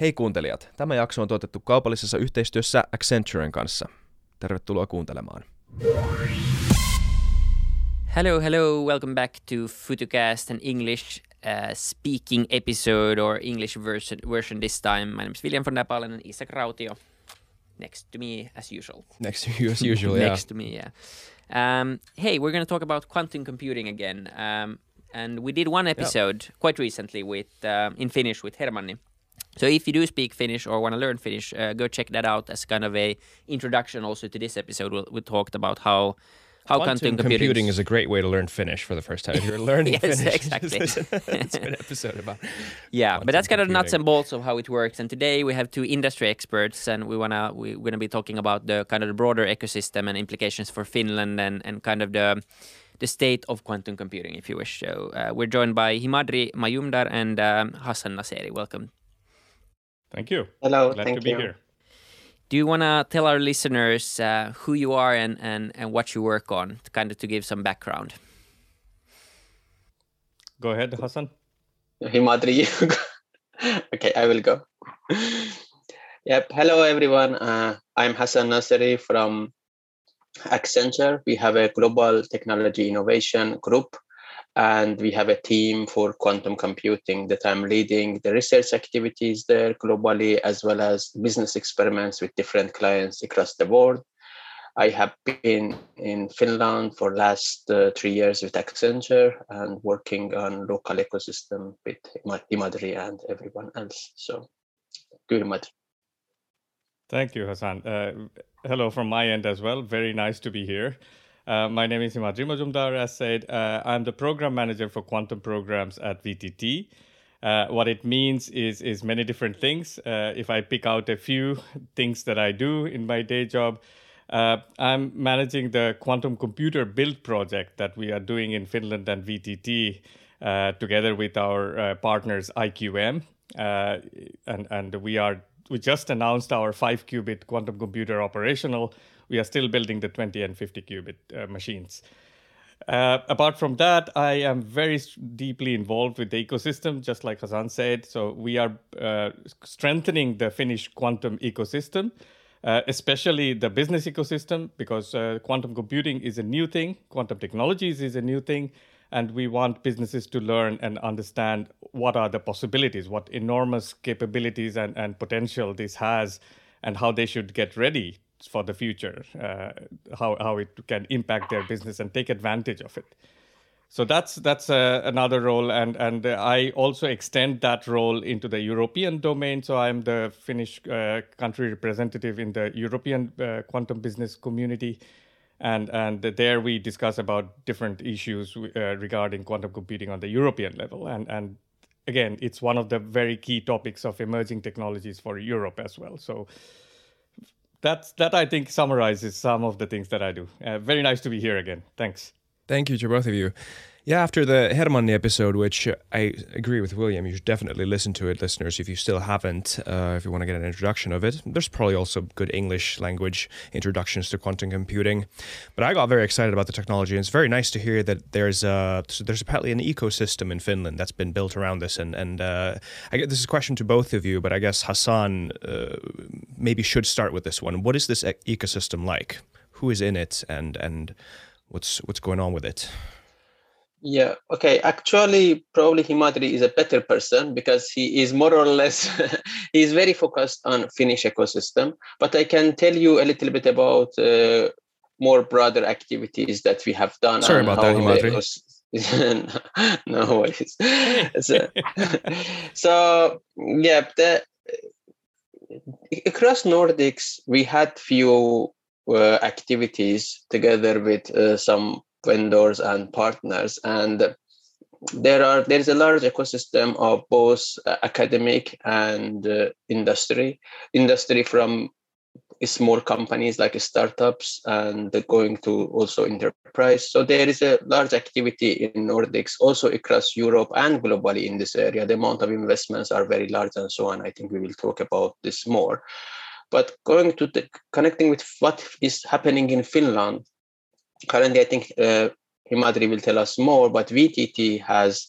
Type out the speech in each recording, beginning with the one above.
Hei kuuntelijat, tämä jakso on tuotettu kaupallisessa yhteistyössä Accenturen kanssa. Tervetuloa kuuntelemaan. Hello, hello, welcome back to FutuCast, an English uh, speaking episode or English version, version this time. My name is William von der Palen and Isaac Rautio. Next to me, as usual. Next to you as usual, yeah. Next to me, yeah. Um, hey, we're going to talk about quantum computing again. Um, and we did one episode yep. quite recently with uh, in Finnish with Hermanni so if you do speak Finnish or want to learn Finnish, uh, go check that out as kind of a introduction also to this episode. we we talked about how how quantum, quantum computing is a great way to learn Finnish for the first time. If you're learning yes, Finnish, exactly. it's an episode about. Yeah, but that's kind of nuts and bolts of how it works. And today we have two industry experts, and we wanna we're gonna be talking about the kind of the broader ecosystem and implications for Finland and and kind of the the state of quantum computing, if you wish. So uh, we're joined by Himadri Majumdar and um, Hassan Naseri. Welcome Thank you. Hello. Glad thank to be you. here. Do you want to tell our listeners uh, who you are and, and, and what you work on, to kind of to give some background? Go ahead, Hassan. Himadri, okay, I will go. yep. Hello, everyone. Uh, I'm Hassan Naseri from Accenture. We have a global technology innovation group and we have a team for quantum computing that I'm leading the research activities there globally, as well as business experiments with different clients across the world. I have been in Finland for last uh, three years with Accenture and working on local ecosystem with Himadri and everyone else. So, good much. Thank you, Hassan. Uh, hello from my end as well. Very nice to be here. Uh, my name is Himadri Majumdar. As said, uh, I'm the program manager for quantum programs at VTT. Uh, what it means is is many different things. Uh, if I pick out a few things that I do in my day job, uh, I'm managing the quantum computer build project that we are doing in Finland and VTT together with our partners IQM, and and we are we just announced our five qubit quantum computer operational we are still building the 20 and 50 qubit uh, machines. Uh, apart from that, I am very deeply involved with the ecosystem, just like Hassan said. So we are uh, strengthening the Finnish quantum ecosystem, uh, especially the business ecosystem, because uh, quantum computing is a new thing, quantum technologies is a new thing, and we want businesses to learn and understand what are the possibilities, what enormous capabilities and, and potential this has, and how they should get ready for the future, uh, how how it can impact their business and take advantage of it. So that's that's uh, another role, and and I also extend that role into the European domain. So I'm the Finnish uh, country representative in the European uh, quantum business community, and and there we discuss about different issues uh, regarding quantum computing on the European level, and and again, it's one of the very key topics of emerging technologies for Europe as well. So that's that I think summarizes some of the things that I do. Uh, very nice to be here again. Thanks. Thank you to both of you. Yeah, after the Hermanni episode, which I agree with William, you should definitely listen to it, listeners, if you still haven't, uh, if you want to get an introduction of it. There's probably also good English language introductions to quantum computing. But I got very excited about the technology, and it's very nice to hear that there's a, so there's apparently an ecosystem in Finland that's been built around this. And, and uh, I get this is a question to both of you, but I guess Hassan uh, maybe should start with this one. What is this ecosystem like? Who is in it, and and what's what's going on with it? Yeah, okay. Actually, probably Himadri is a better person because he is more or less he is very focused on Finnish ecosystem. But I can tell you a little bit about uh, more broader activities that we have done. Sorry about that, Himadri. no worries. so, so, yeah, the, across Nordics we had few uh, activities together with uh, some vendors and partners. And there are there is a large ecosystem of both uh, academic and uh, industry industry from small companies like startups and going to also enterprise. So there is a large activity in nordics also across europe and globally in this area. The amount of investments are very large and so on. I think we will talk about this more. But going to the connecting with what is happening in finland currently, I think uh, Himadri will tell us more, but VTT has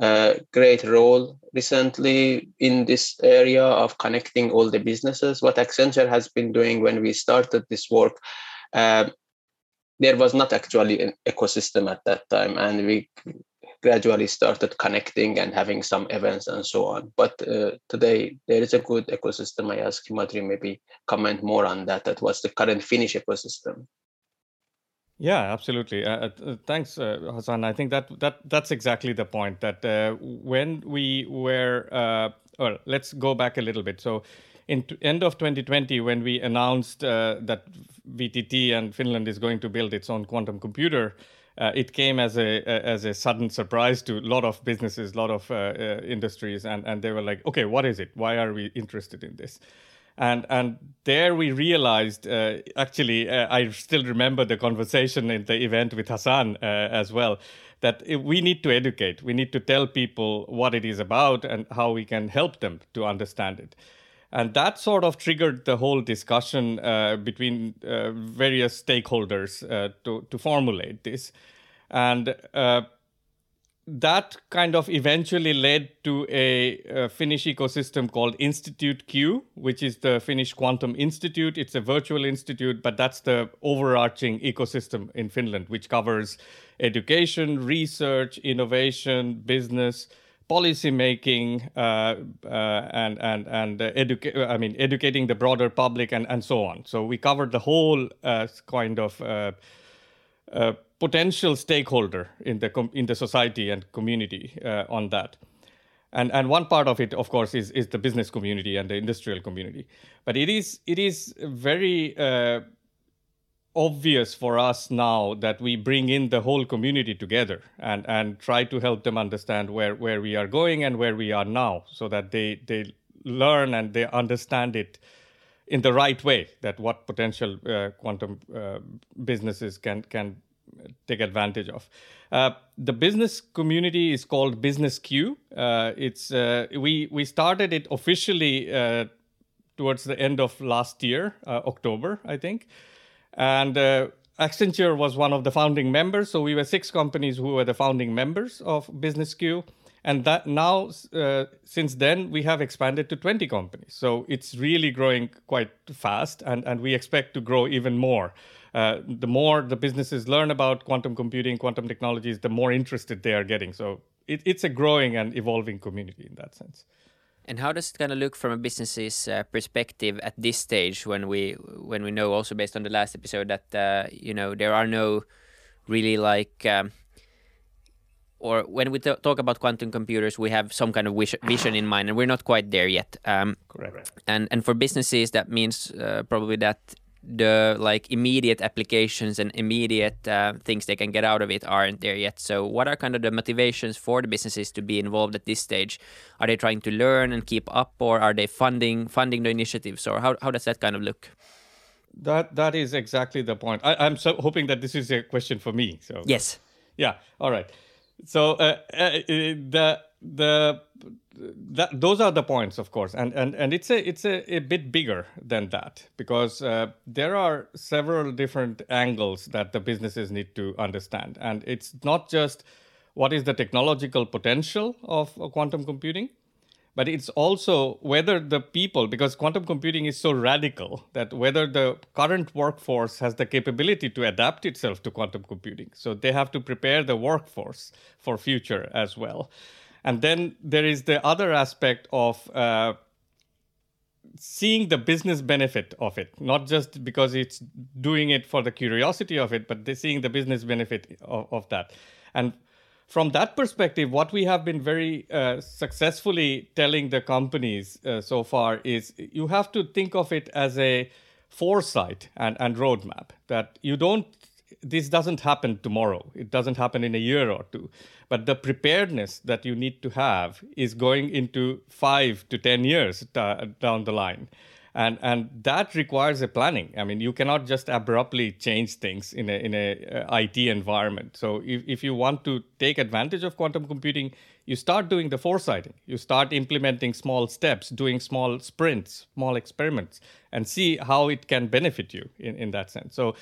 a great role recently in this area of connecting all the businesses. What Accenture has been doing when we started this work, uh, there was not actually an ecosystem at that time, and we gradually started connecting and having some events and so on. But uh, today there is a good ecosystem. I ask Himadri maybe comment more on that. That was the current Finnish ecosystem. Yeah, absolutely. Uh, uh, thanks, uh, Hassan. I think that that that's exactly the point. That uh, when we were, uh, well, let's go back a little bit. So, in t- end of 2020, when we announced uh, that VTT and Finland is going to build its own quantum computer, it came as a, as a sudden surprise to a lot of businesses, a lot of industries, and and they were like, okay, what is it? Why are we interested in this? And and there we realized uh, actually uh, i still remember the conversation in the event with hassan uh, as well that we need to educate. We need to tell people what it is about and how we can help them to understand it. And that sort of triggered the whole discussion uh, between uh, various stakeholders uh, to to formulate this. And that kind of eventually led to a, a, Finnish ecosystem called Institute Q, which is the Finnish Quantum Institute. It's a virtual institute, but that's the overarching ecosystem in Finland, which covers education, research, innovation, business, policy making, uh, uh, and and and uh, educa- I mean educating the broader public and and so on. So we covered the whole uh, kind of uh, uh, potential stakeholder in the com- in the society and community uh, on that. And and one part of it, of course, is is the business community and the industrial community. But it is it is very uh, obvious for us now that we bring in the whole community together and and try to help them understand where where we are going and where we are now, so that they they learn and they understand it in the right way that what potential uh, quantum uh, businesses can can take advantage of. Uh, the business community is called Business Q. Uh, it's uh, we we started it officially uh, towards the end of last year, uh, October, I think, and. Uh, Accenture was one of the founding members, so we were six companies who were the founding members of Business Q and that now since then we have expanded to 20 companies so it's really growing quite fast and, and we expect to grow even more uh, the more the businesses learn about quantum computing, quantum technologies, the more interested they are getting. So it, it's a growing and evolving community in that sense. And how does it kind of look from a business's uh, perspective at this stage when we when we know also based on the last episode that uh, you know there are no really like um, or when we talk about quantum computers, we have some kind of wish- vision in mind, and we're not quite there yet. Um, Correct. And and for businesses, that means uh, probably that the like immediate applications and immediate uh, things they can get out of it aren't there yet. So, what are kind of the motivations for the businesses to be involved at this stage? Are they trying to learn and keep up, or are they funding funding the initiatives, or how how does that kind of look? That that is exactly the point. I, am so hoping that this is a question for me. So yes, yeah, all right. So uh, uh, the the that those are the points of course. And and and it's a it's a, a bit bigger than that because uh, there are several different angles that the businesses need to understand. And it's not just what is the technological potential of quantum computing but it's also whether the people because quantum computing is so radical that whether the current workforce has the capability to adapt itself to quantum computing. So they have to prepare the workforce for future as well and then there is the other aspect of uh, seeing the business benefit of it, not just because it's doing it for the curiosity of it, but seeing the business benefit of, of that. And from that perspective, what we have been very uh, successfully telling the companies uh, so far is you have to think of it as a foresight and, and roadmap that you don't this doesn't happen tomorrow. It doesn't happen in a year or two. But the preparedness that you need to have is going into five to 10 years down the line. And, and that requires a planning. I mean, you cannot just abruptly change things in a, in a uh, IT environment. So if, if you want to take advantage of quantum computing, you start doing the foresighting. You start implementing small steps, doing small sprints, small experiments, and see how it can benefit you in, in that sense. So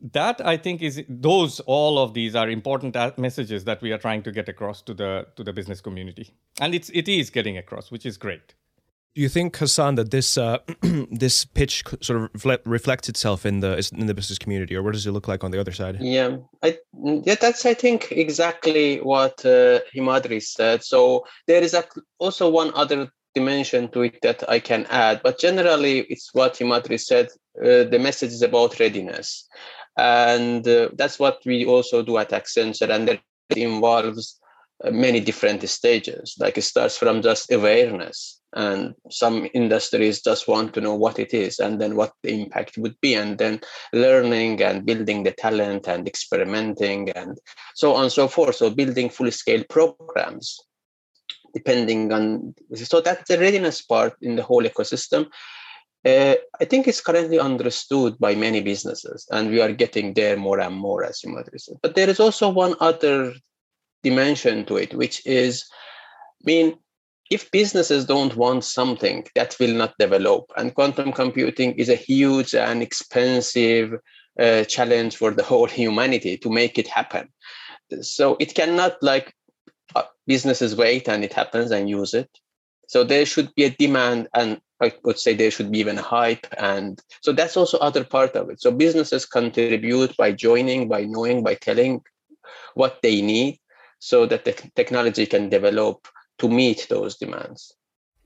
that I think is those all of these are important messages that we are trying to get across to the to the business community, and it's it is getting across, which is great. Do you think, Hassan, that this uh, this pitch sort of reflects itself in the in the business community, or what does it look like on the other side? Yeah, I, yeah, that's I think exactly what uh, Himadri said. So there is a, also one other dimension to it that I can add, but generally it's what Himadri said. Uh, the message is about readiness, and uh, that's what we also do at Accenture, and it involves uh, many different stages. Like it starts from just awareness and some industries just want to know what it is and then what the impact would be and then learning and building the talent and experimenting and so on and so forth so building full scale programs depending on so that's the readiness part in the whole ecosystem uh, i think it's currently understood by many businesses and we are getting there more and more as you might say but there is also one other dimension to it which is i mean if businesses don't want something that will not develop and quantum computing is a huge and expensive uh, challenge for the whole humanity to make it happen. So it cannot like uh, businesses wait and it happens and use it so there should be a demand and i would say there should be even hype and so that's also other part of it. So businesses contribute by joining by knowing by telling what they need so that the technology can develop to meet those demands.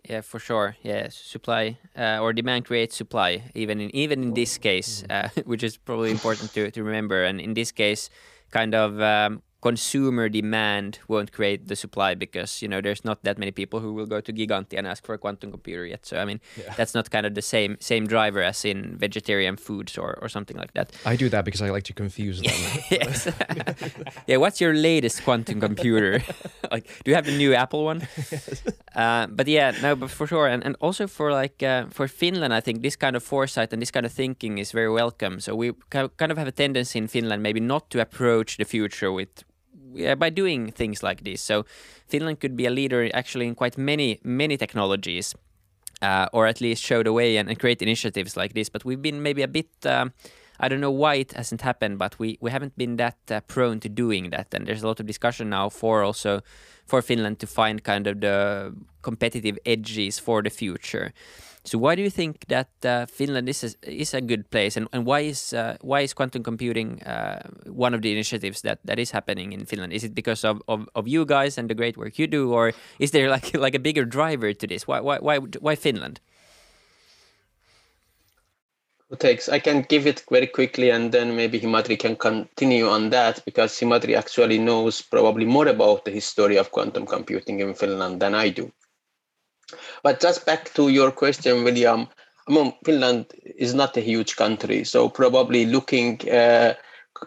Yeah for sure. Yeah supply uh, or demand creates supply even in even in this case uh, which is probably important to, to remember. And in this case kind of um, consumer demand won't create the supply because you know there's not that many people who will go to Gigantti and ask for a quantum computer yet. So I mean yeah. that's not kind of the same same driver as in vegetarian foods or, or something like that. I do that because I like to confuse them. yes. yeah. What's your latest quantum computer? like, do you have the new Apple one? Uh, but yeah, no, but for sure, and and also for like uh, for Finland, I think this kind of foresight and this kind of thinking is very welcome. So we kind of have a tendency in Finland maybe not to approach the future with yeah, by doing things like this. So Finland could be a leader actually in quite many many technologies, uh, or at least show the way and, and, create initiatives like this. But we've been maybe a bit. Um, I don't know why it hasn't happened, but we, we haven't been that uh, prone to doing that. And there's a lot of discussion now for also for Finland to find kind of the competitive edges for the future. So why do you think that uh, Finland is a, is a good place, and, and why is uh, why is quantum computing uh, one of the initiatives that, that is happening in Finland? Is it because of, of, of you guys and the great work you do, or is there like like a bigger driver to this? Why why why why Finland? takes i can give it very quickly and then maybe himadri can continue on that because himadri actually knows probably more about the history of quantum computing in finland than i do but just back to your question, William, I mean, Finland is not a huge country, so probably looking uh,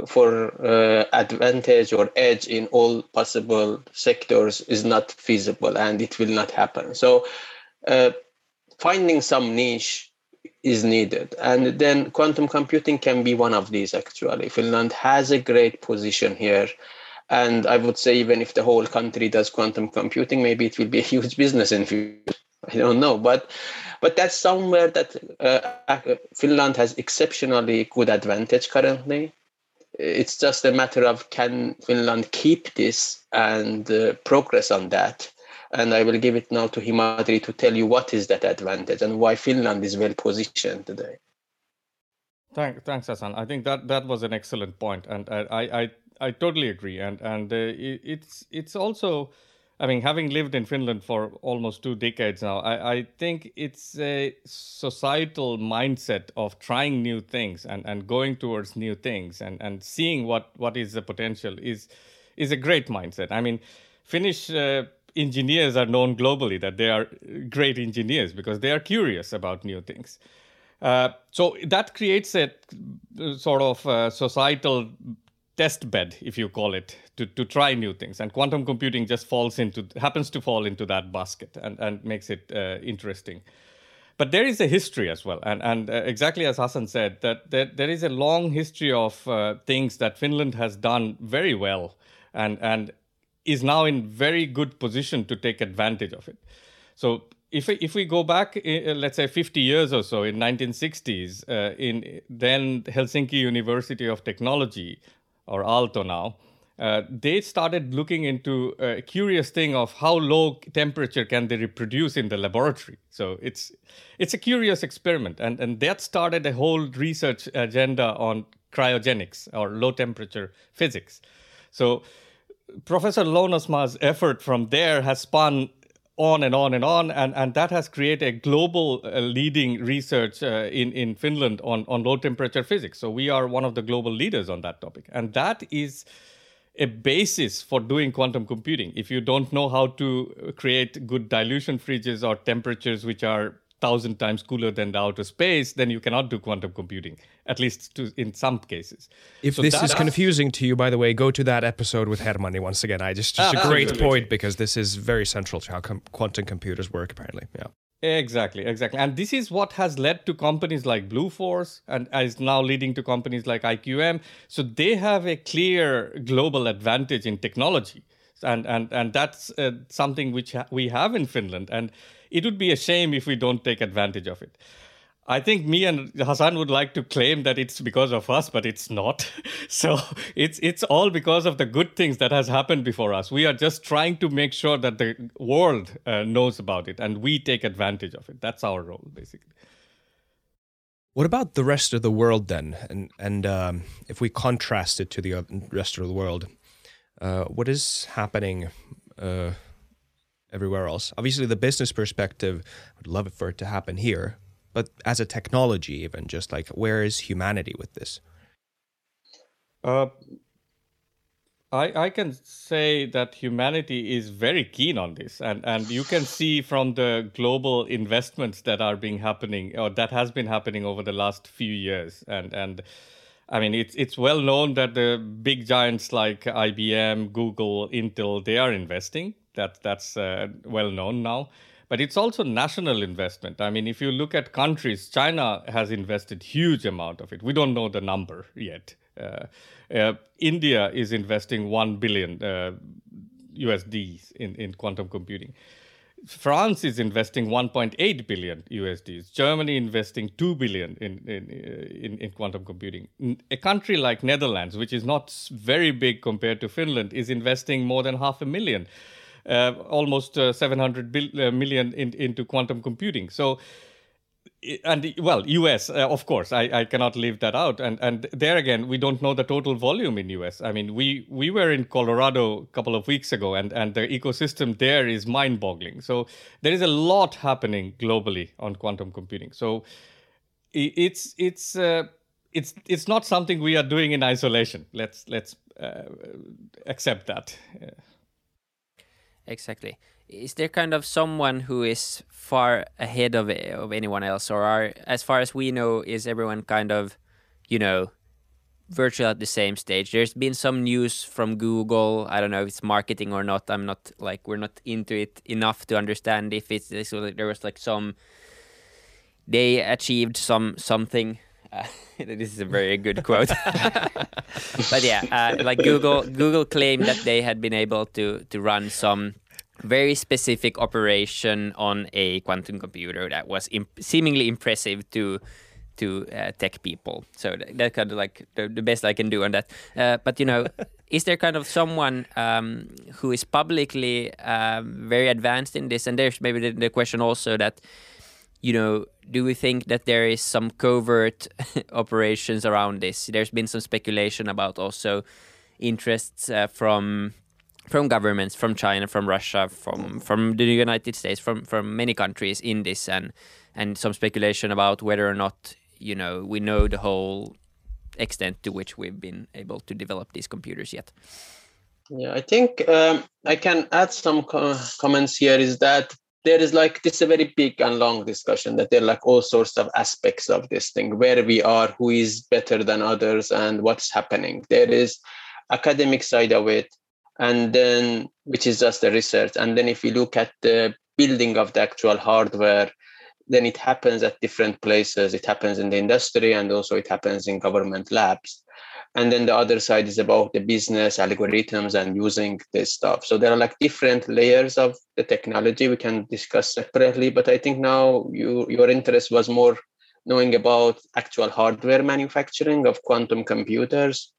for uh, advantage or edge in all possible sectors is not feasible and it will not happen. So uh, finding some niche is needed. And then quantum computing can be one of these actually. Finland has a great position here. And I would say even if the whole country does quantum computing, maybe it will be a huge business in future. I don't know, but but that's somewhere that uh, Finland has exceptionally good advantage currently. It's just a matter of can Finland keep this and uh, progress on that. And I will give it now to Himadri to tell you what is that advantage and why Finland is well positioned today. Thank, thanks, Hassan. I think that that was an excellent point, and I I, I totally agree. And and uh, it, it's it's also I mean, having lived in Finland for almost two decades now, I, I, think it's a societal mindset of trying new things and, and going towards new things and, and seeing what, what is the potential is is a great mindset. I mean, Finnish uh, engineers are known globally that they are great engineers because they are curious about new things. Uh, so that creates a sort of uh, societal test bed, if you call it, to, to try new things. And quantum computing just falls into happens to fall into that basket and, and makes it uh, interesting. But there is a history as well, and and uh, exactly as Hassan said, that there, there is a long history of uh, things that Finland has done very well, and and is now in very good position to take advantage of it. So if we, if we go back, uh, let's say 50 years or so, in 1960s, uh, in then Helsinki University of Technology, or Aalto now, uh, they started looking into a curious thing of how low temperature can they reproduce in the laboratory. So it's it's a curious experiment, and and that started a whole research agenda on cryogenics or low temperature physics. So Professor Lounasmaa's effort from there has spun on and on and on, and, and that has created a global uh, leading research uh, in, in Finland on, on low temperature physics. So we are one of the global leaders on that topic. And that is a basis for doing quantum computing. If you don't know how to create good dilution fridges or temperatures which are thousand times cooler than the outer space, then you cannot do quantum computing, at least to, in some cases. If so this is confusing to you, by the way, go to that episode with Hermanni once again. I just, just ah, a great absolutely. point because this is very central to how com- quantum computers work, apparently. Yeah. Exactly, exactly. And this is what has led to companies like Bluefors and is now leading to companies like IQM. So they have a clear global advantage in technology. And, and, and that's uh, something which ha- we have in Finland. And it would be a shame if we don't take advantage of it. I think me and Hassan would like to claim that it's because of us, but it's not. So it's it's all because of the good things that has happened before us. We are just trying to make sure that the world uh, knows about it and we take advantage of it. That's our role, basically. What about the rest of the world then? And and um, if we contrast it to the rest of the world, uh, what is happening? Uh, everywhere else. Obviously, the business perspective would love it for it to happen here, but as a technology, even just like where is humanity with this? Uh, I, I can say that humanity is very keen on this, and, and you can see from the global investments that are being happening or that has been happening over the last few years, and and I mean it's it's well known that the big giants like IBM, Google, Intel they are investing, that that's uh, well known now. But it's also national investment. I mean, if you look at countries, China has invested huge amount of it. We don't know the number yet. Uh, uh, India is investing one billion USDs uh, in, in quantum computing. France is investing 1.8 billion USDs. Germany investing 2 billion in, in, in, in, quantum computing. A country like Netherlands, which is not very big compared to Finland, is investing more than half a million uh, almost uh, 700 bil- uh, million in, into quantum computing. So, and well, US, uh, of course, I, I cannot leave that out. And and there again, we don't know the total volume in US. I mean, we we were in Colorado a couple of weeks ago, and and the ecosystem there is mind-boggling. So there is a lot happening globally on quantum computing. So it's it's uh, it's it's not something we are doing in isolation. Let's let's uh, accept that. Exactly. Is there kind of someone who is far ahead of of anyone else, or are, as far as we know, is everyone kind of, you know, virtual at the same stage? There's been some news from Google. I don't know if it's marketing or not. I'm not like we're not into it enough to understand if it's this. there was like some they achieved some something uh, this is a very good quote. but yeah, uh, like Google, Google claimed that they had been able to to run some very specific operation on a quantum computer that was imp- seemingly impressive to to uh, tech people. So that, that kind of like the, the, best I can do on that. Uh, but you know, is there kind of someone um, who is publicly um, very advanced in this? And there's maybe the, the question also that you know, do we think that there is some covert operations around this? There's been some speculation about also interests uh, from from governments, from China, from Russia, from from the United States, from from many countries in this, and and some speculation about whether or not you know we know the whole extent to which we've been able to develop these computers yet. Yeah, I think um, I can add some co- comments here. Is that there is like this is a very big and long discussion that there are like all sorts of aspects of this thing where we are who is better than others and what's happening there is academic side of it and then which is just the research. And then if you look at the building of the actual hardware then it happens at different places. It happens in the industry and also it happens in government labs. And then the other side is about the business algorithms and using this stuff. So there are like different layers of the technology we can discuss separately but i think now you your interest was more knowing about actual hardware manufacturing of quantum computers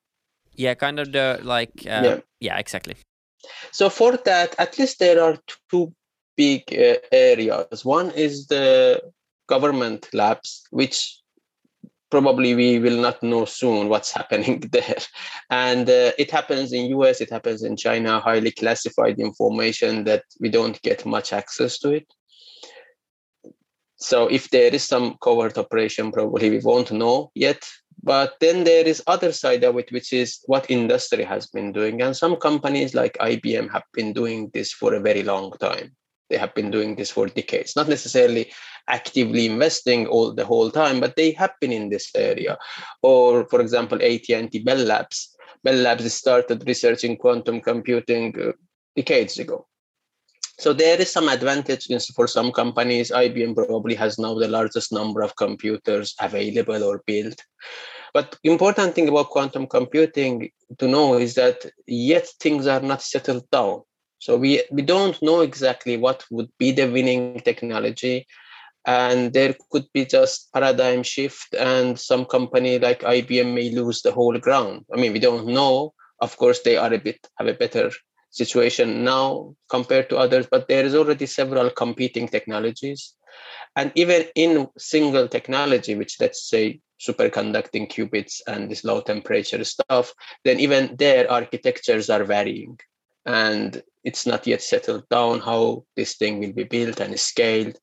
yeah kind of the like uh, yeah. yeah exactly. So for that at least there are two big uh, areas. One is the government labs which probably we will not know soon what's happening there. And uh, it happens in us it happens in china highly classified information that we don't get much access to it. So if there is some covert operation probably we won't know yet but then there is other side of it which is what industry has been doing. And some companies like ibm have been doing this for a very long time. They have been doing this for decades not necessarily actively investing all the whole time but they have been in this area. Or for example at&t bell labs. Bell labs started researching quantum computing uh, decades ago so there is some advantage for some companies ibm probably has now the largest number of computers available or built but important thing about quantum computing to know is that yet things are not settled down so we, we don't know exactly what would be the winning technology. And there could be just paradigm shift and some company like IBM may lose the whole ground. I mean, we don't know. Of course, they are a bit have a better situation now compared to others, but there is already several competing technologies. And even in single technology, which let's say superconducting qubits and this low temperature stuff, then even their architectures are varying. And it's not yet settled down how this thing will be built and scaled.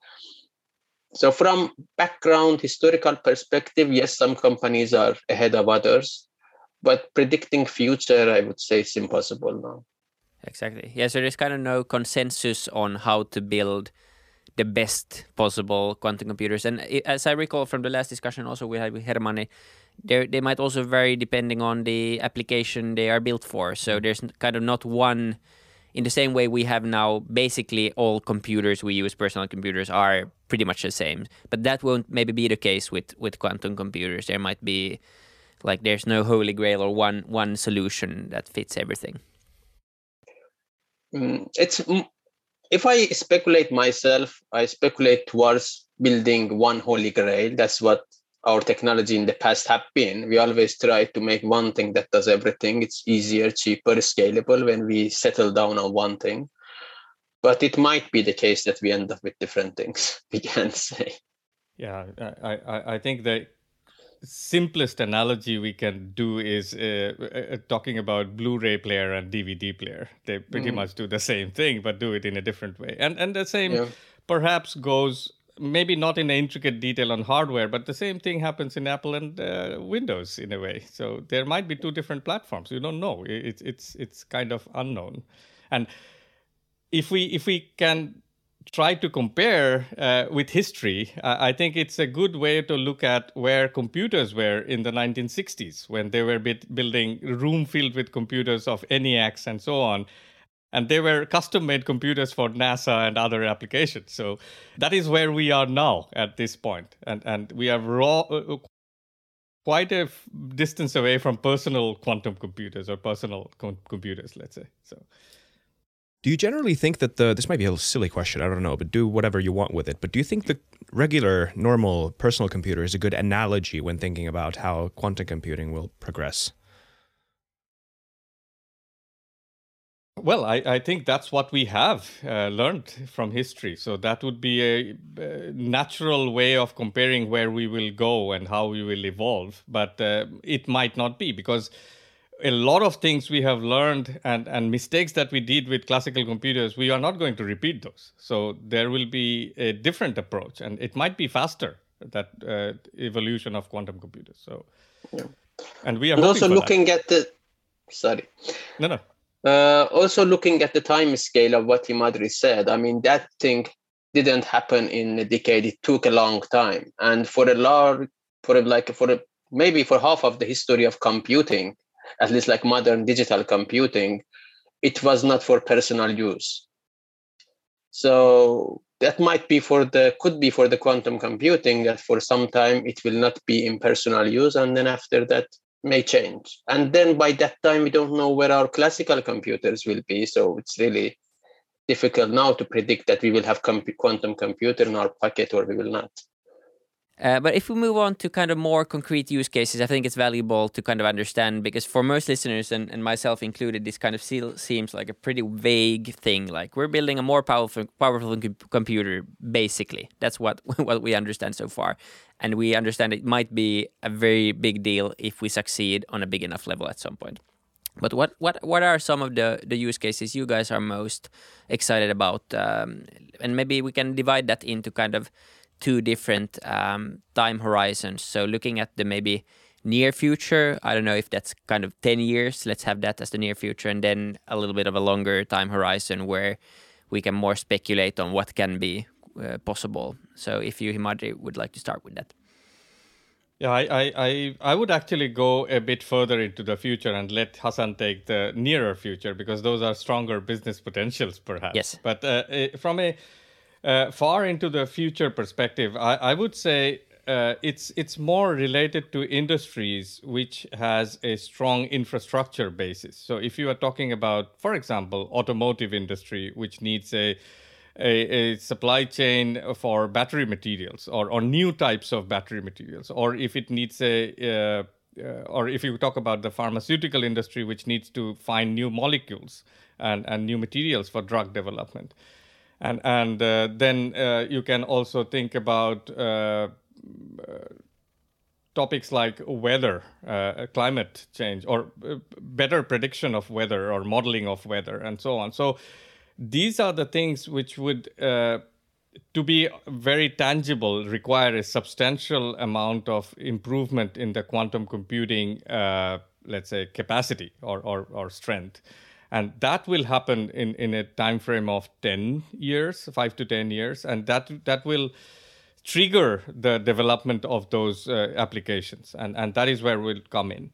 So from background historical perspective, yes, some companies are ahead of others, but predicting future, I would say, is impossible now. Exactly. Yeah. So there's kind of no consensus on how to build the best possible quantum computers. And as I recall from the last discussion, also we had with Hermanni, they they might also vary depending on the application they are built for. So mm-hmm. there's kind of not one in the same way we have now basically all computers we use personal computers are pretty much the same but that won't maybe be the case with with quantum computers there might be like there's no holy grail or one one solution that fits everything Mm, it's mm, if i speculate myself i speculate towards building one holy grail that's what our technology in the past have been. We always try to make one thing that does everything. It's easier, cheaper, scalable when we settle down on one thing. But it might be the case that we end up with different things. We can't say. Yeah, I, I, I think the simplest analogy we can do is uh, uh, talking about Blu-ray player and DVD player. They pretty mm. much do the same thing, but do it in a different way. And and the same yeah. perhaps goes maybe not in intricate detail on hardware, but the same thing happens in Apple and uh, Windows in a way. So there might be two different platforms. You don't know. It's it's it's kind of unknown. And if we if we can try to compare uh, with history, uh, I think it's a good way to look at where computers were in the 1960s when they were building room filled with computers of ENIACs and so on and they were custom made computers for NASA and other applications. So that is where we are now at this point, and and we are raw, uh, uh quite a f- distance away from personal quantum computers or personal com- computers, let's say. So. Do you generally think that the this might be a silly question, I don't know, but do whatever you want with it. But do you think the regular, normal personal computer is a good analogy when thinking about how quantum computing will progress? Well, I, I think that's what we have uh, learned from history. So that would be a, a, natural way of comparing where we will go and how we will evolve. But uh, it might not be because a lot of things we have learned and, and mistakes that we did with classical computers, we are not going to repeat those. So there will be a different approach and it might be faster, that uh, evolution of quantum computers. So, yeah. and we are also looking that. at the, sorry. No, no. Uh, also looking at the time scale of what Himadri said, I mean, that thing didn't happen in a decade. It took a long time. And for a large, for a, like, for a, maybe for half of the history of computing, at least like modern digital computing, it was not for personal use. So that might be for the, could be for the quantum computing that for some time it will not be in personal use. And then after that, may change. And then by that time, we don't know where our classical computers will be. So it's really difficult now to predict that we will have comp- quantum computer in our pocket or we will not. Uh, but if we move on to kind of more concrete use cases, I think it's valuable to kind of understand because for most listeners and, and myself included, this kind of seems like a pretty vague thing. Like we're building a more powerful, powerful computer, basically. That's what what we understand so far, and we understand it might be a very big deal if we succeed on a big enough level at some point. But what what what are some of the the use cases you guys are most excited about? Um, and maybe we can divide that into kind of two different um, time horizons. So looking at the maybe near future, I don't know if that's kind of 10 years, let's have that as the near future, and then a little bit of a longer time horizon where we can more speculate on what can be uh, possible. So if you, Himadri, would like to start with that. Yeah, I, I, I would actually go a bit further into the future and let Hassan take the nearer future because those are stronger business potentials, perhaps. Yes. But uh, from a uh, far into the future perspective, I, I would say uh, it's it's more related to industries which has a strong infrastructure basis. So if you are talking about, for example, automotive industry, which needs a a, a, supply chain for battery materials or, or new types of battery materials, or if it needs a uh, uh, or if you talk about the pharmaceutical industry, which needs to find new molecules and, and new materials for drug development and and uh, then uh, you can also think about uh, topics like weather, uh, climate change, or uh, better prediction of weather or modeling of weather, and so on. So these are the things which would, uh, to be very tangible, require a substantial amount of improvement in the quantum computing, let's say, capacity or, or, or strength and that will happen in in a time frame of 10 years 5 to 10 years. And that that will trigger the development of those uh, applications. And and that is where we'll come in.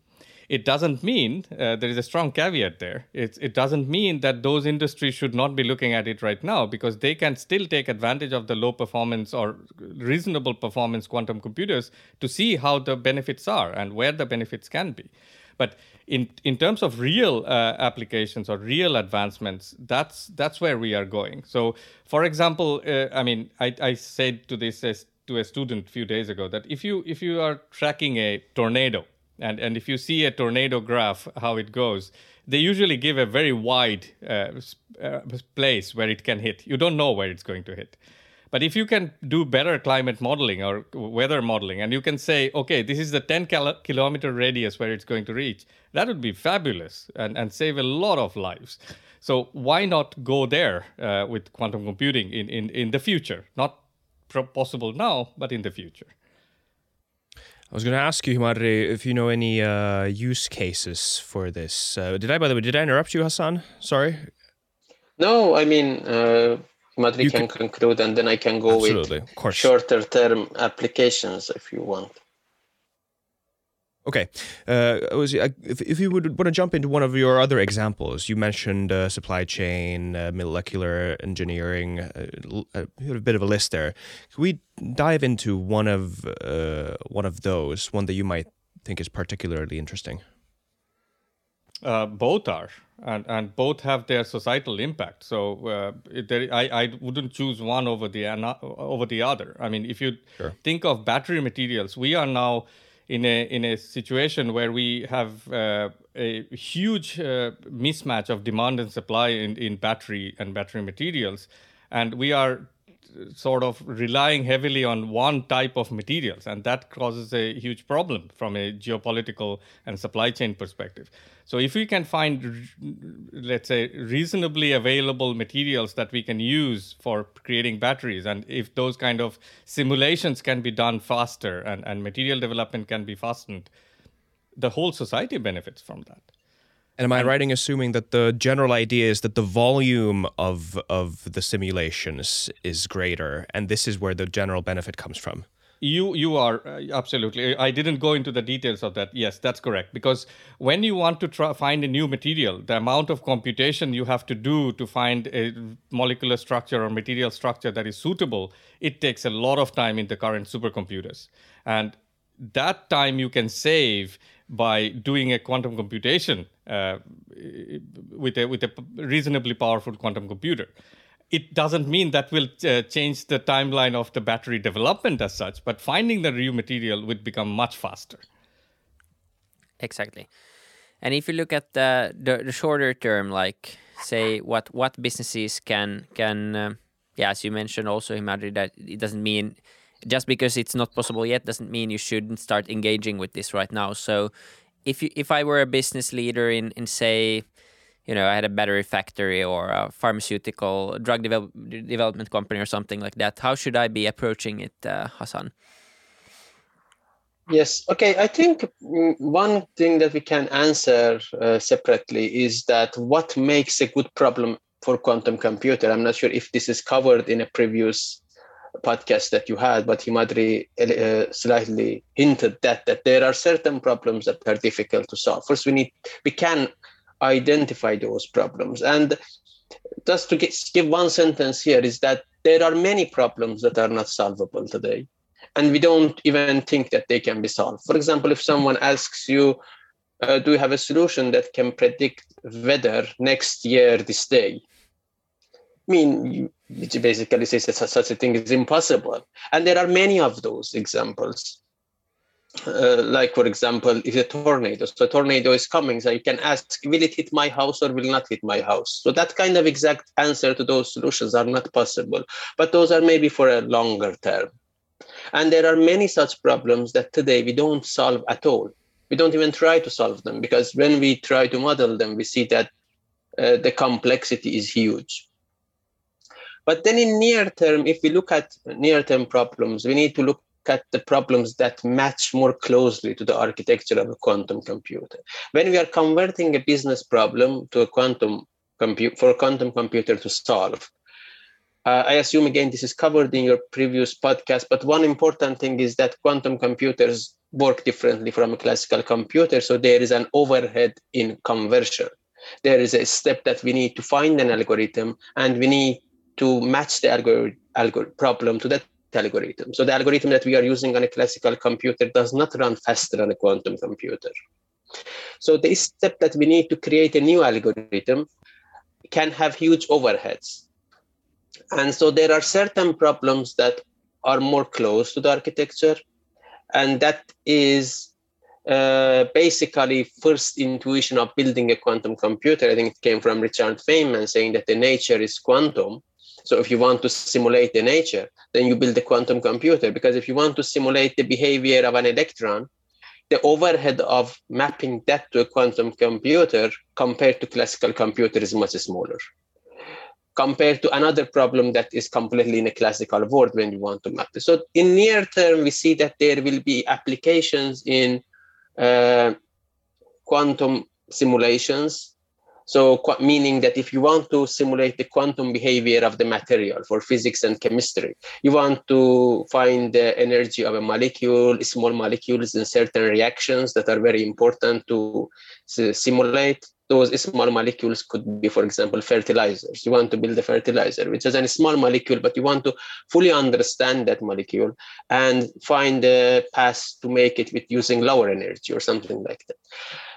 It doesn't mean uh, there is a strong caveat there. It, it doesn't mean that those industries should not be looking at it right now because they can still take advantage of the low performance or reasonable performance quantum computers to see how the benefits are and where the benefits can be but in in terms of real uh, applications or real advancements, that's that's where we are going. So, for example, uh, I mean, I, I said to this to a student a few days ago that if you if you are tracking a tornado and and if you see a tornado graph how it goes, they usually give a very wide uh, uh place where it can hit. You don't know where it's going to hit. But if you can do better climate modeling or weather modeling, and you can say, okay, this is the 10 kilometer radius where it's going to reach, that would be fabulous and, and save a lot of lives. So why not go there uh, with quantum computing in, in, in the future? Not possible now, but in the future. I was going to ask you, Himadri, if you know any uh, use cases for this. Uh, did I, by the way, did I interrupt you, Hassan? Sorry. No, I mean, uh, Madri can, can, conclude, and then I can go Absolutely. with shorter term applications if you want. Okay. Uh, was, uh, if, if you would want to jump into one of your other examples, you mentioned uh, supply chain, uh, molecular engineering, uh, a bit of a list there. Can we dive into one of uh, one of those, one that you might think is particularly interesting? Uh, both are, and and both have their societal impact. So uh, there, I I wouldn't choose one over the over the other. I mean, if you sure. think of battery materials, we are now in a in a situation where we have uh, a huge uh, mismatch of demand and supply in, in battery and battery materials, and we are sort of relying heavily on one type of materials, and that causes a huge problem from a geopolitical and supply chain perspective. So, if we can find, let's say, reasonably available materials that we can use for creating batteries, and if those kind of simulations can be done faster and, and material development can be fastened, the whole society benefits from that. And am I right in assuming that the general idea is that the volume of of the simulations is greater, and this is where the general benefit comes from? You you are uh, absolutely. I didn't go into the details of that. Yes, that's correct. Because when you want to try, find a new material, the amount of computation you have to do to find a molecular structure or material structure that is suitable, it takes a lot of time in the current supercomputers. And that time you can save by doing a quantum computation uh, with a with a reasonably powerful quantum computer. It doesn't mean that will uh, change the timeline of the battery development as such, but finding the new material would become much faster. Exactly. And if you look at the, the, the shorter term, like say what what businesses can can uh, yeah, as you mentioned also Himadri, that it doesn't mean just because it's not possible yet doesn't mean you shouldn't start engaging with this right now. So if you, if I were a business leader in in say you know, I had a battery factory or a pharmaceutical drug develop, development company or something like that. How should I be approaching it, uh, Hassan? Yes. Okay. I think one thing that we can answer uh, separately is that what makes a good problem for quantum computer. I'm not sure if this is covered in a previous podcast that you had, but Himadri uh, slightly hinted that that there are certain problems that are difficult to solve. First, we need we can identify those problems, and just to get, give one sentence here is that there are many problems that are not solvable today and we don't even think that they can be solved. For example, if someone asks you, uh, do you have a solution that can predict weather next year this day? Mean, it basically says that such a thing is impossible. And there are many of those examples. Uh, like, for example, if a tornado, so a tornado is coming, so you can ask, will it hit my house or will not hit my house? So that kind of exact answer to those solutions are not possible, but those are maybe for a longer term. And there are many such problems that today we don't solve at all. We don't even try to solve them because when we try to model them, we see that uh, the complexity is huge. But then in near term, if we look at near term problems, we need to look at the problems that match more closely to the architecture of a quantum computer. When we are converting a business problem to a quantum compute for a quantum computer to solve, uh, I assume again this is covered in your previous podcast, but one important thing is that quantum computers work differently from a classical computer. So there is an overhead in conversion. There is a step that we need to find an algorithm and we need to match the algorithm problem to that algorithm. So the algorithm that we are using on a classical computer does not run faster on a quantum computer. So this step that we need to create a new algorithm can have huge overheads and so there are certain problems that are more close to the architecture, and that is uh, basically first intuition of building a quantum computer. I think it came from Richard Feynman saying that the nature is quantum. So if you want to simulate the nature, then you build a quantum computer. Because if you want to simulate the behavior of an electron, the overhead of mapping that to a quantum computer compared to classical computer is much smaller compared to another problem that is completely in a classical world when you want to map this. So in near term, we see that there will be applications in uh, quantum simulations. So meaning that if you want to simulate the quantum behavior of the material for physics and chemistry, you want to find the energy of a molecule, small molecules in certain reactions that are very important to simulate those small molecules could be, for example, fertilizers. You want to build a fertilizer, which is a small molecule, but you want to fully understand that molecule and find a path to make it with using lower energy or something like that.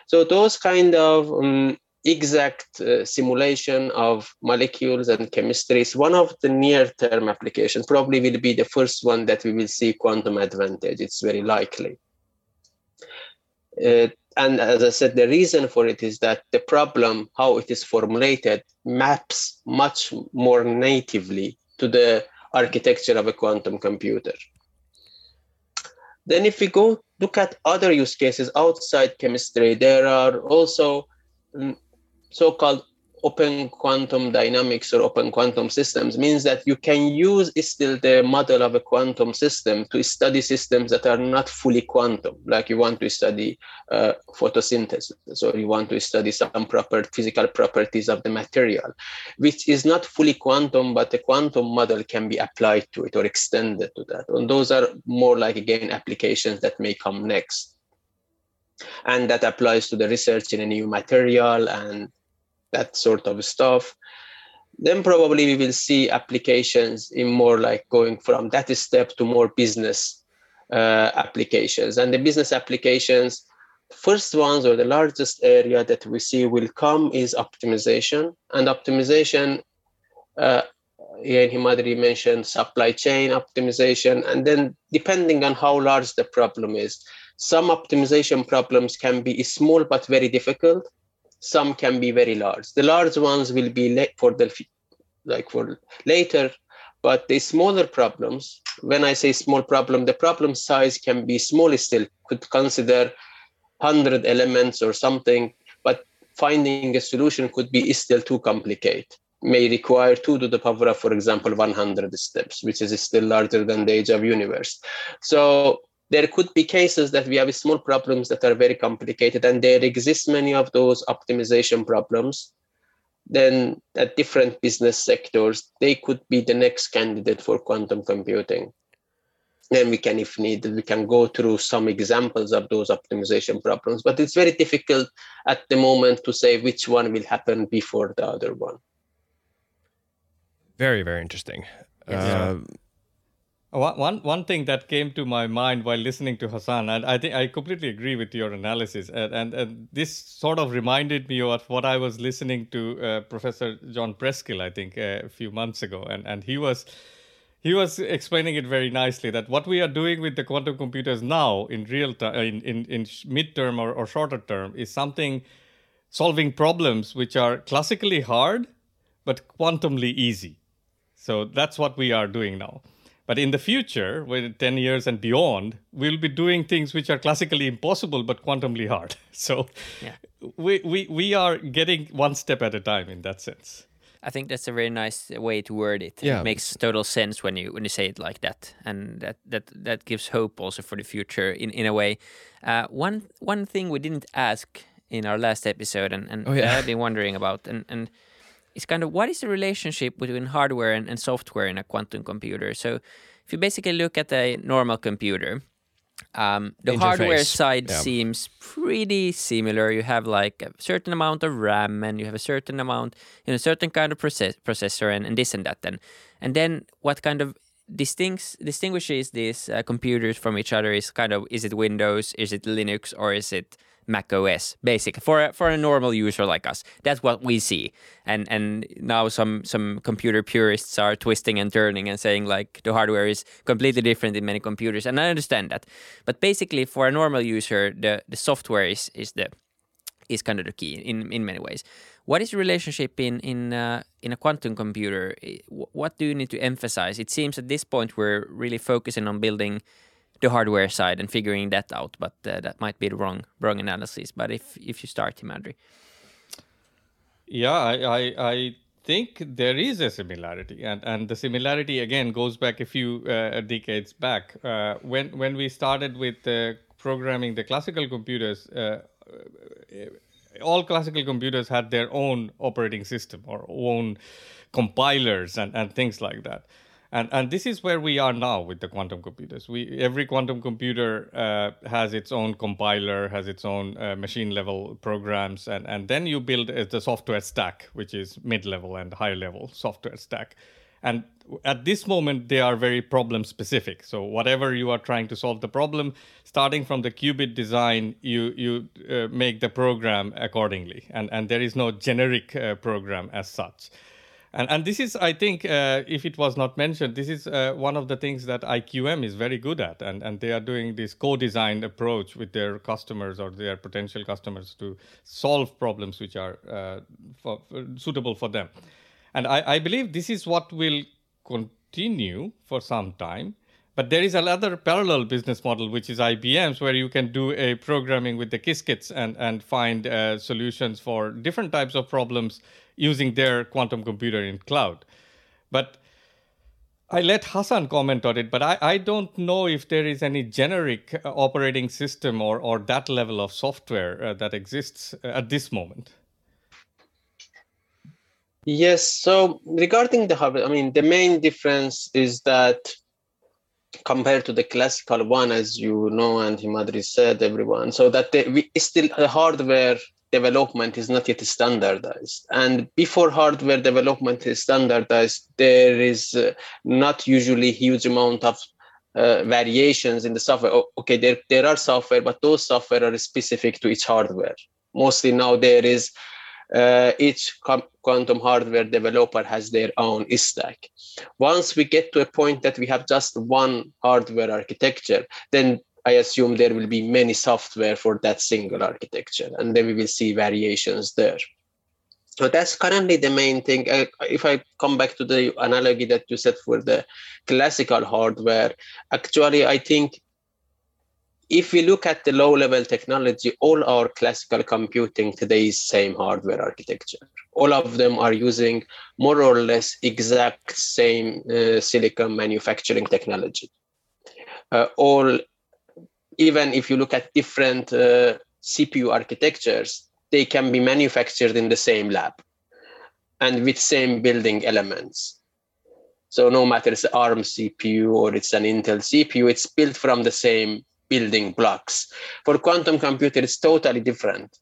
So those kind of um, exact uh, simulation of molecules and chemistry is one of the near-term applications. Probably will be the first one that we will see quantum advantage. It's very likely. Uh, and as I said, the reason for it is that the problem, how it is formulated, maps much more natively to the architecture of a quantum computer. Then, if we go look at other use cases outside chemistry, there are also mm, so called open quantum dynamics or open quantum systems means that you can use still the model of a quantum system to study systems that are not fully quantum like you want to study uh, photosynthesis. Or you want to study some proper physical properties of the material which is not fully quantum but the quantum model can be applied to it or extended to that. And those are more like again applications that may come next and that applies to the research in a new material and that sort of stuff then probably we will see applications in more like going from that step to more business uh, applications. And the business applications, first ones or the largest area that we see will come is optimization. And optimization, uh, Ian Himadri mentioned supply chain optimization. And then depending on how large the problem is, some optimization problems can be small but very difficult. Some can be very large. The large ones will be late for the like for later but the smaller problems when i say small problem the problem size can be small still could consider 100 elements or something but finding a solution could be still too complicated may require 2 to the power of for example 100 steps which is still larger than the age of universe so there could be cases that we have small problems that are very complicated and there exist many of those optimization problems then at different business sectors, they could be the next candidate for quantum computing. Then we can, if needed, we can go through some examples of those optimization problems. But it's very difficult at the moment to say which one will happen before the other one. Very, very interesting. Yes. Uh, one, one thing that came to my mind while listening to Hassan, and I think I completely agree with your analysis, and, and, and this sort of reminded me of what I was listening to uh, Professor John Preskill, I think, uh, a few months ago, and, and he was he was explaining it very nicely that what we are doing with the quantum computers now in real time, in, in, in midterm or, or shorter term, is something solving problems which are classically hard but quantumly easy. So that's what we are doing now. But in the future, with 10 years and beyond, we'll be doing things which are classically impossible but quantumly hard. So yeah. we, we, we are getting one step at a time in that sense. I think that's a very nice way to word it. Yeah. It makes total sense when you when you say it like that, and that that that gives hope also for the future in in a way. Uh, one one thing we didn't ask in our last episode, and, and oh, yeah. I've been wondering about, and and is kind of what is the relationship between hardware and, and software in a quantum computer. So if you basically look at a normal computer, um, the Interface. hardware side yeah. seems pretty similar. You have like a certain amount of RAM and you have a certain amount, you know, certain kind of process, processor and, and this and that. Then, and then what kind of distinguishes distinguishes these uh, computers from each other is kind of is it Windows, is it Linux, or is it Mac OS, basic for a, for a normal user like us. That's what we see. And and now some some computer purists are twisting and turning and saying like the hardware is completely different in many computers, and I understand that. But basically, for a normal user, the the software is is the is kind of the key in in many ways. What is the relationship in in uh, in a quantum computer? What do you need to emphasize? It seems at this point we're really focusing on building the hardware side and figuring that out. But uh, that might be the wrong wrong analysis. But if if you start, Himadri. Yeah, I, I, I think there is a similarity, and and the similarity again goes back a few uh, decades back uh, when when we started with uh, programming the classical computers. Uh, all classical computers had their own operating system or own compilers and, and things like that and and this is where we are now with the quantum computers. We every quantum computer uh, has its own compiler has its own uh, machine level programs and and then you build uh, the software stack which is mid level and high level software stack. And at this moment they are very problem specific so whatever you are trying to solve the problem starting from the qubit design you you uh, make the program accordingly. And and there is no generic uh, program as such and and this is i think uh, if it was not mentioned this is uh, one of the things that iqm is very good at. And and they are doing this co-designed approach with their customers or their potential customers to solve problems which are uh, for, for, suitable for them. And I, I believe this is what will continue for some time but there is another parallel business model, which is IBM's, where you can do a programming with the Qiskits and, and find uh, solutions for different types of problems using their quantum computer in cloud. But I let Hassan comment on it, but I, I don't know if there is any generic uh, operating system or, or that level of software uh, that exists uh, at this moment. Yes. So regarding the hardware, I mean, the main difference is that compared to the classical one, as you know, and Himadri said, everyone, so that the, we still the hardware development is not yet standardized. And before hardware development is standardized, there is uh, not usually huge amount of uh, variations in the software. Oh, okay, there, there are software, but those software are specific to each hardware. Mostly now there is uh, each quantum hardware developer has their own stack. Once we get to a point that we have just one hardware architecture, then I assume there will be many software for that single architecture, and then we will see variations there. So that's currently the main thing. if I come back to the analogy that you said for the classical hardware, actually, I think if we look at the low level technology, all our classical computing today is same hardware architecture. All of them are using more or less exact same uh, silicon manufacturing technology. Uh, all, even if you look at different uh, CPU architectures, they can be manufactured in the same lab and with same building elements. So no matter it's an ARM CPU or it's an Intel CPU, it's built from the same building blocks. For quantum computer, it's totally different.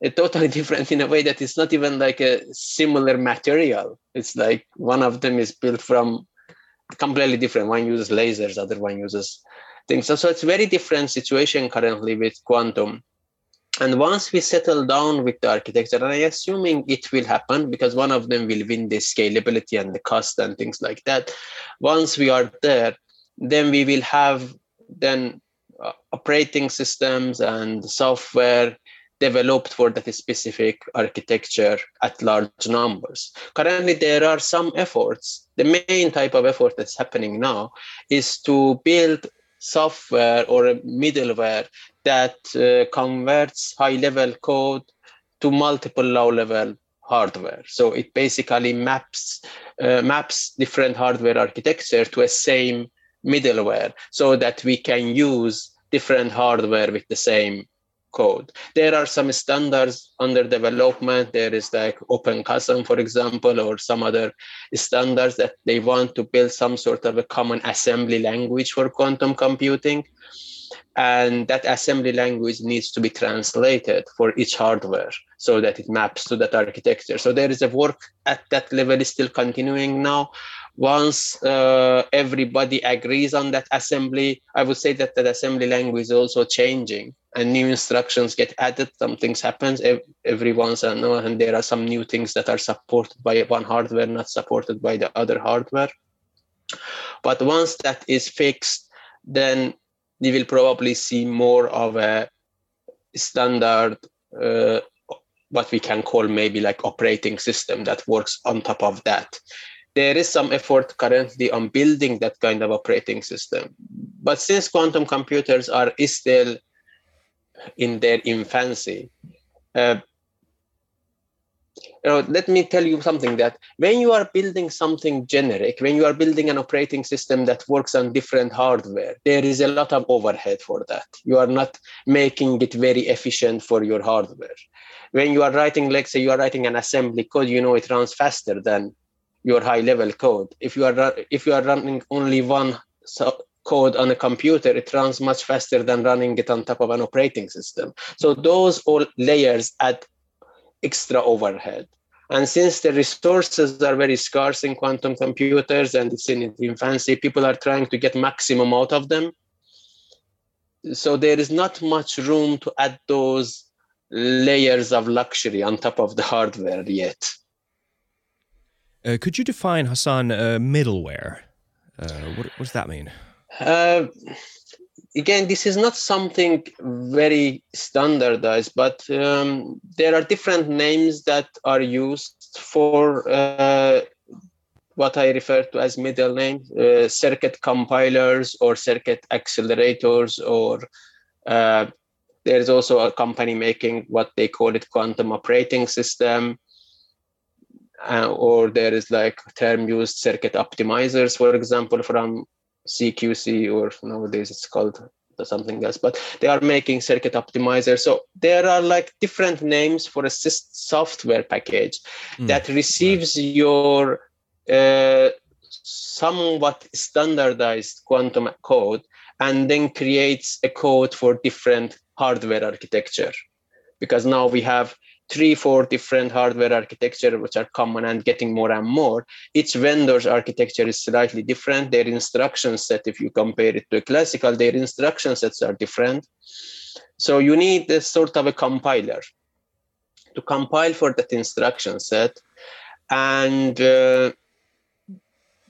It's totally different in a way that it's not even like a similar material. It's like one of them is built from completely different. One uses lasers, other one uses things. So, so it's very different situation currently with quantum. And once we settle down with the architecture, and I'm assuming it will happen because one of them will win the scalability and the cost and things like that. Once we are there, then we will have then operating systems and software developed for that specific architecture at large numbers. Currently, there are some efforts. The main type of effort that's happening now is to build software or middleware that uh, converts high level code to multiple low level hardware. So it basically maps uh, maps different hardware architecture to a same middleware so that we can use different hardware with the same code. There are some standards under development. There is like OpenQASM, for example, or some other standards that they want to build some sort of a common assembly language for quantum computing. And that assembly language needs to be translated for each hardware so that it maps to that architecture. So there is a work at that level is still continuing now once uh, everybody agrees on that assembly, I would say that that assembly language is also changing and new instructions get added. Some things happens every once in a while, and there are some new things that are supported by one hardware, not supported by the other hardware. But once that is fixed, then we will probably see more of a standard uh, what we can call maybe like operating system that works on top of that there is some effort currently on building that kind of operating system. But since quantum computers are still in their infancy, uh, you know, let me tell you something that when you are building something generic, when you are building an operating system that works on different hardware, there is a lot of overhead for that. You are not making it very efficient for your hardware. When you are writing, let's say you are writing an assembly code, you know it runs faster than your high level code. If you are if you are running only one code on a computer, it runs much faster than running it on top of an operating system. So those all layers add extra overhead. And since the resources are very scarce in quantum computers and it's in infancy, people are trying to get maximum out of them. So there is not much room to add those layers of luxury on top of the hardware yet. Uh, could you define Hassan uh, middleware? Uh, what, what, does that mean? Uh, again, this is not something very standardized, but um, there are different names that are used for uh, what I refer to as middle names, uh, circuit compilers or circuit accelerators, or there's also a company making what they call it quantum operating system uh, or there is like term used circuit optimizers, for example, from CQC, or nowadays it's called something else, but they are making circuit optimizers. So there are like different names for a software package mm, that receives right. your uh, somewhat standardized quantum code and then creates a code for different hardware architecture. Because now we have three, four different hardware architecture, which are common and getting more and more. Each vendor's architecture is slightly different. Their instruction set, if you compare it to a classical, their instruction sets are different. So you need a sort of a compiler to compile for that instruction set. And uh,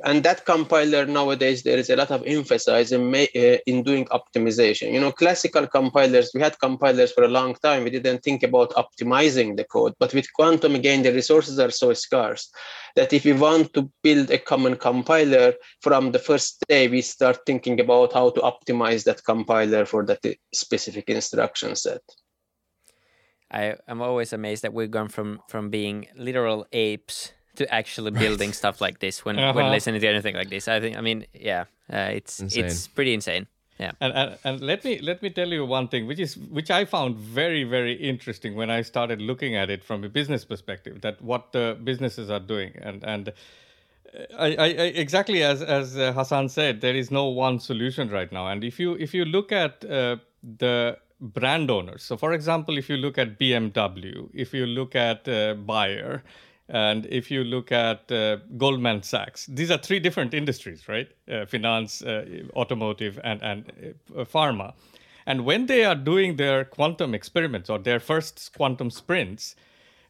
and that compiler nowadays there is a lot of emphasis in, uh, in doing optimization. You know classical compilers we had compilers for a long time. We didn't think about optimizing the code. But with quantum again the resources are so scarce that if we want to build a common compiler from the first day we start thinking about how to optimize that compiler for that specific instruction set. I, i'm always amazed that we've gone from from being literal apes to actually building right. stuff like this when uh-huh. when listening to anything like this. I think I mean yeah, uh, it's insane. it's pretty insane. Yeah. And, and and let me let me tell you one thing which is which I found very very interesting when I started looking at it from a business perspective that what the businesses are doing and and uh, I, I, exactly as as uh, Hassan said, there is no one solution right now. And if you if you look at uh, the brand owners, so for example, if you look at BMW, if you look at uh, Bayer, and if you look at uh, Goldman Sachs, these are three different industries, right? Uh, finance, uh, automotive, and, and uh, pharma. And when they are doing their quantum experiments or their first quantum sprints,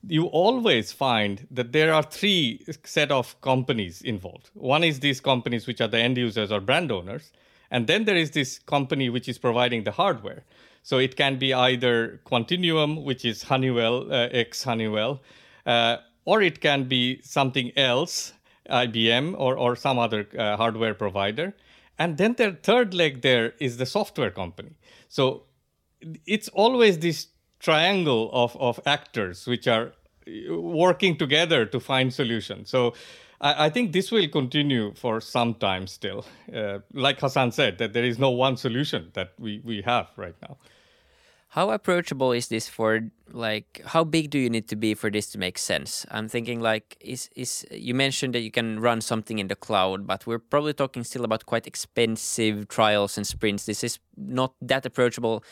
you always find that there are three set of companies involved. One is these companies which are the end users or brand owners, and then there is this company which is providing the hardware. So it can be either Quantinuum, which is Honeywell, uh, ex Honeywell, uh, or it can be something else, IBM or, or some other uh, hardware provider. And then their third leg there is the software company. So it's always this triangle of, of actors which are uh, working together to find solutions. So I, I think this will continue for some time still. Uh, like Hassan said, that there is no one solution that we, we have right now. How approachable is this for like how big do you need to be for this to make sense? I'm thinking like is is you mentioned that you can run something in the cloud, but we're probably talking still about quite expensive trials and sprints. This is not that approachable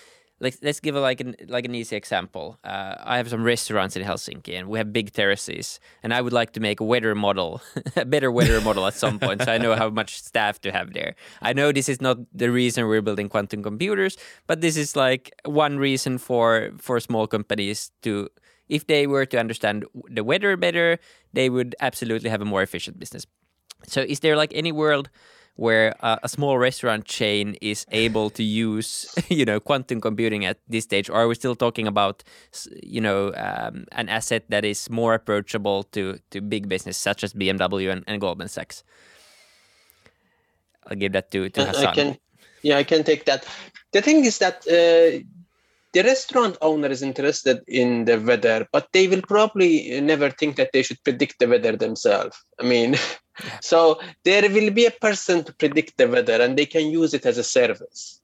like let's give a, like an like an easy example. Uh, I have some restaurants in Helsinki, and we have big terraces. And I would like to make a weather model, a better weather model at some point, so I know how much staff to have there. I know this is not the reason we're building quantum computers, but this is like one reason for for small companies to, if they were to understand the weather better, they would absolutely have a more efficient business. So, is there like any world? Where uh, a small restaurant chain is able to use you know quantum computing at this stage or are we still talking about you know um, an asset that is more approachable to to big business such as BMW and, and Goldman Sachs I'll give that to, to Hassan. I can, yeah, I can take that. The thing is that uh, the restaurant owner is interested in the weather, but they will probably never think that they should predict the weather themselves. I mean, so there will be a person to predict the weather and they can use it as a service.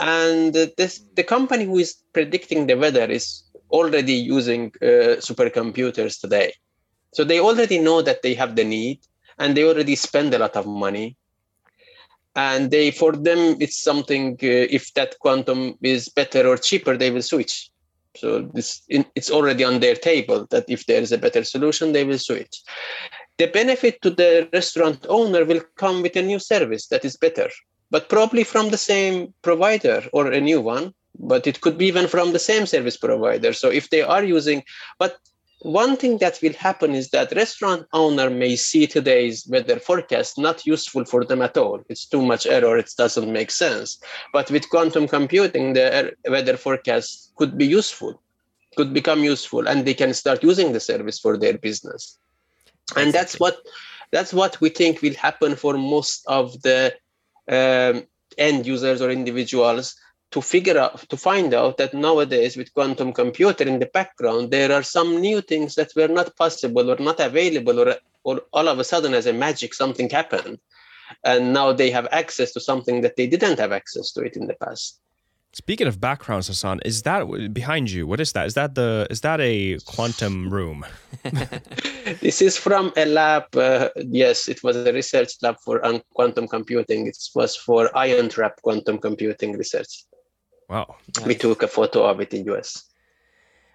And this, the company who is predicting the weather is already using uh, supercomputers today. So they already know that they have the need and they already spend a lot of money. And they, for them, it's something, uh, if that quantum is better or cheaper, they will switch. So this, it's already on their table that if there is a better solution, they will switch the benefit to the restaurant owner will come with a new service that is better, but probably from the same provider or a new one. But it could be even from the same service provider. So if they are using, but one thing that will happen is that restaurant owner may see today's weather forecast not useful for them at all. It's too much error. It doesn't make sense. But with quantum computing, the weather forecast could be useful, could become useful, and they can start using the service for their business and that's what that's what we think will happen for most of the um, end users or individuals to figure out to find out that nowadays with quantum computer in the background there are some new things that were not possible or not available or, or all of a sudden as a magic something happened and now they have access to something that they didn't have access to it in the past Speaking of backgrounds, Hassan, is that behind you? What is that? Is that the is that a quantum room? this is from a lab. Uh, yes, it was a research lab for quantum computing. It was for ion trap quantum computing research. Wow! We took a photo of it in US.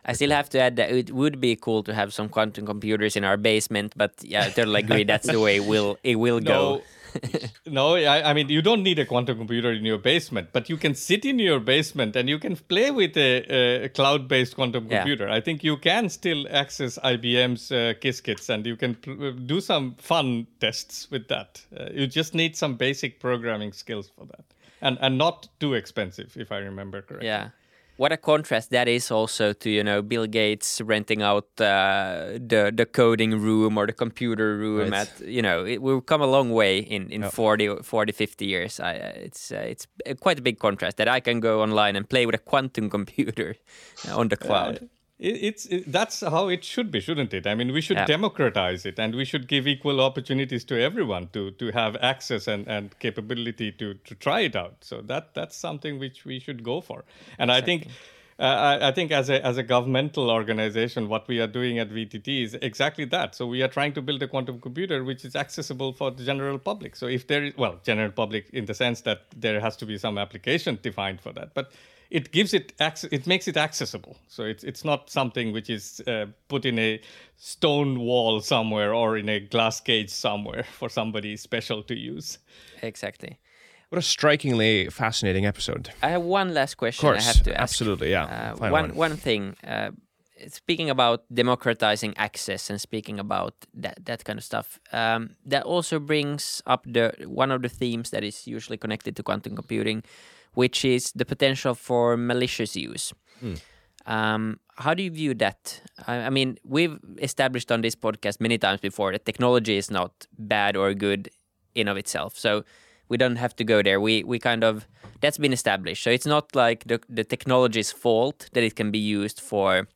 I still have to add that it would be cool to have some quantum computers in our basement, but yeah, I totally agree. That's the way it will it will no, go. no, I, I, mean you don't need a quantum computer in your basement, but you can sit in your basement and you can play with a, a cloud-based quantum Yeah. computer. I think you can still access IBM's uh, Qiskits and you can pl- do some fun tests with that. Uh, you just need some basic programming skills for that, and and not too expensive, if I remember correctly. Yeah. What a contrast that is also to you know Bill Gates renting out uh, the the coding room or the computer room Right. at you know it, we've come a long way in in 40, 40 50 years I, it's uh, it's quite a big contrast that I can go online and play with a quantum computer on the cloud It, it's it, that's how it should be, shouldn't it? I mean, we should Yeah. democratize it, and we should give equal opportunities to everyone to to have access and, and capability to to try it out. So that that's something which we should go for. And I think. Uh, I, I think as a as a governmental organization, what we are doing at VTT is exactly that. So we are trying to build a quantum computer which is accessible for the general public. So if there is well, general public in the sense that there has to be some application defined for that, but it gives it access it makes it accessible so it's it's not something which is uh, put in a stone wall somewhere or in a glass cage somewhere for somebody special to use exactly What a strikingly fascinating episode. I have one last Of question I course, have to ask absolutely, yeah. Uh, Final one one. one thing. Uh, speaking about democratizing access and speaking about that that kind of stuff, um, that also brings up the one of the themes that is usually connected to quantum computing, which is the potential for malicious use. Um, how do you view that? I, I mean, we've established on this podcast many times before that technology is not bad or good in of itself. So we don't have to go there. We we kind of that's been established. So it's not like the the technology's fault that it can be used for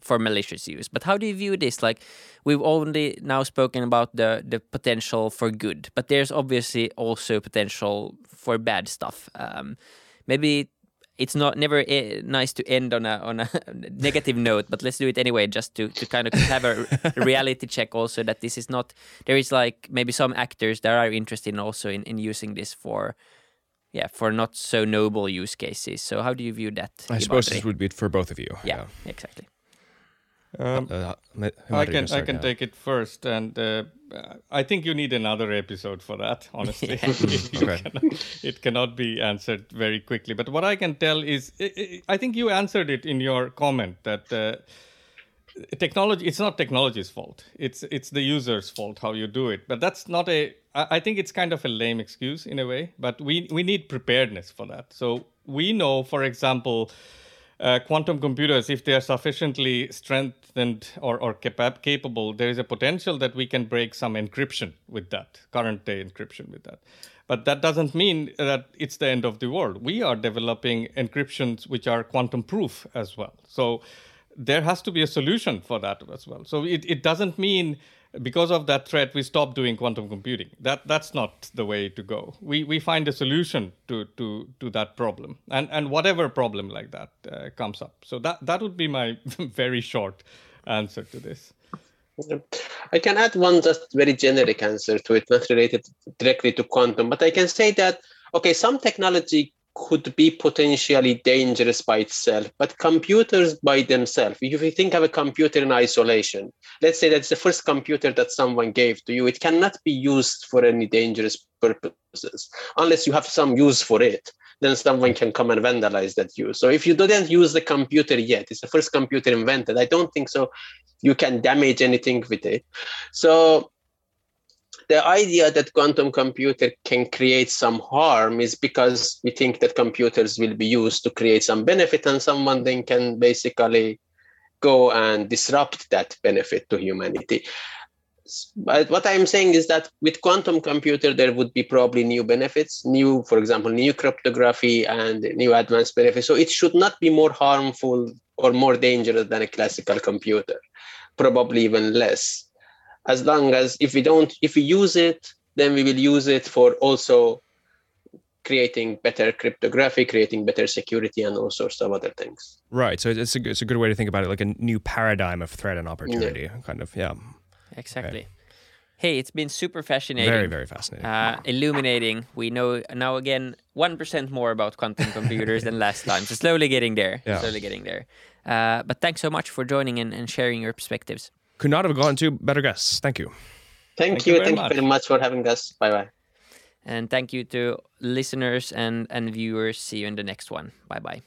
for malicious use. But how do you view this? Like we've only now spoken about the the potential for good, but there's obviously also potential for bad stuff. Um, maybe it's not never eh, nice to end on a on a negative note, but let's do it anyway, just to to kind of have a reality check also that this is not there is like maybe some actors that are interested in also in, in using this for yeah for not so noble use cases. So how do you view that? I suppose this would be for both of you. yeah, exactly. Um, Uh, Ma- I can I can yeah. take it first, and uh, I think you need another episode for that. Honestly, You Okay. cannot- it cannot be answered very quickly. But what I can tell is, I- think you answered it in your comment that uh, technology. It's not technology's fault. It's it's the user's fault how you do it. But that's not a. I I think it's kind of a lame excuse in a way. But we we need preparedness for that. So we know, for example uh, quantum computers, if they are sufficiently strengthened or, or capa- capable, there is a potential that we can break some encryption with that, current day encryption with that. But that doesn't mean that it's the end of the world. We are developing encryptions which are quantum proof as well. So there has to be a solution for that as well. So it, it doesn't mean because of that threat we stop doing quantum computing. That that's not the way to go. We we find a solution to to to that problem, and and whatever problem like that uh, comes up. So that that would be my very short answer to this. I can add one just very generic answer to it, not related directly to quantum, but I can say that okay, some technology could be potentially dangerous by itself, but computers by themselves, if you think of a computer in isolation, let's say that's the first computer that someone gave to you, it cannot be used for any dangerous purposes unless you have some use for it. Then someone can come and vandalize that use. So if you didn't use the computer yet, it's the first computer invented. I don't think so. You can damage anything with it. So the idea that quantum computer can create some harm is because we think that computers will be used to create some benefit and someone then can basically go and disrupt that benefit to humanity. But what i'm saying is that with quantum computer there would be probably new benefits new for example new cryptography and new advanced benefits. So it should not be more harmful or more dangerous than a classical computer probably even less as long as if we don't if we use it then we will use it for also creating better cryptography creating better security and all sorts of other things Right. So it's a, it's a good way to think about it, like a new paradigm of threat and opportunity, kind of. Yeah. Exactly. Hey, it's been super fascinating. Very, very fascinating. Uh, illuminating. We know now again 1% more about quantum computers than last time. So slowly getting there. Yeah. Slowly getting there. Uh, but thanks so much for joining and, and sharing your perspectives. Could not have gone to better guests. Thank you. Thank, Thank you. you thank much. you very much for having us. Bye bye. And thank you to listeners and, and viewers. See you in the next one. Bye bye.